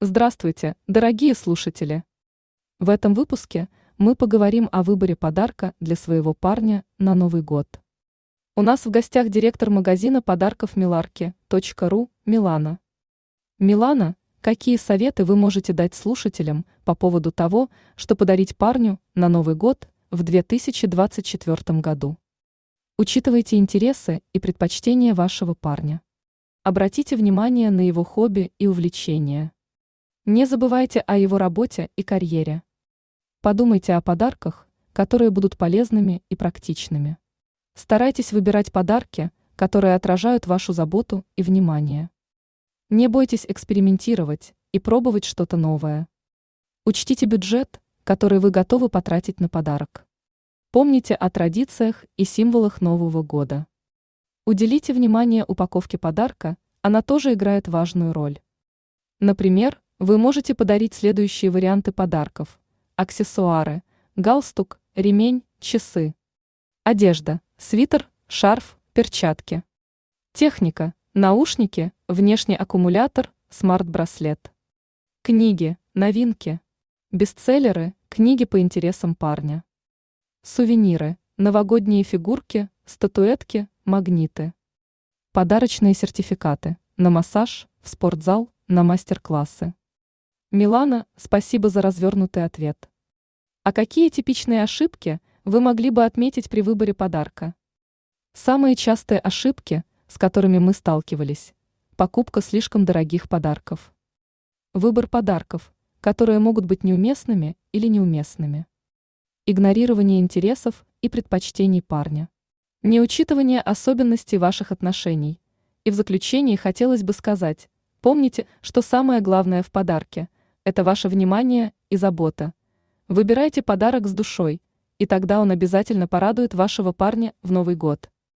Здравствуйте, дорогие слушатели! В этом выпуске мы поговорим о выборе подарка для своего парня на Новый год. У нас в гостях директор магазина подарков Миларки.ру Милана. Милана, какие советы вы можете дать слушателям по поводу того, что подарить парню на Новый год в 2024 году? Учитывайте интересы и предпочтения вашего парня. Обратите внимание на его хобби и увлечения. Не забывайте о его работе и карьере. Подумайте о подарках, которые будут полезными и практичными. Старайтесь выбирать подарки, которые отражают вашу заботу и внимание. Не бойтесь экспериментировать и пробовать что-то новое. Учтите бюджет, который вы готовы потратить на подарок. Помните о традициях и символах Нового года. Уделите внимание упаковке подарка, она тоже играет важную роль. Например, вы можете подарить следующие варианты подарков. Аксессуары, галстук, ремень, часы. Одежда, свитер, шарф, перчатки. Техника, наушники, внешний аккумулятор, смарт-браслет. Книги, новинки. Бестселлеры, книги по интересам парня. Сувениры, новогодние фигурки, статуэтки, магниты. Подарочные сертификаты на массаж, в спортзал, на мастер-классы. Милана, спасибо за развернутый ответ. А какие типичные ошибки вы могли бы отметить при выборе подарка? Самые частые ошибки, с которыми мы сталкивались – покупка слишком дорогих подарков. Выбор подарков, которые могут быть неуместными или неуместными. Игнорирование интересов и предпочтений парня. Неучитывание особенностей ваших отношений. И в заключении хотелось бы сказать, помните, что самое главное в подарке – это ваше внимание и забота. Выбирайте подарок с душой, и тогда он обязательно порадует вашего парня в Новый год.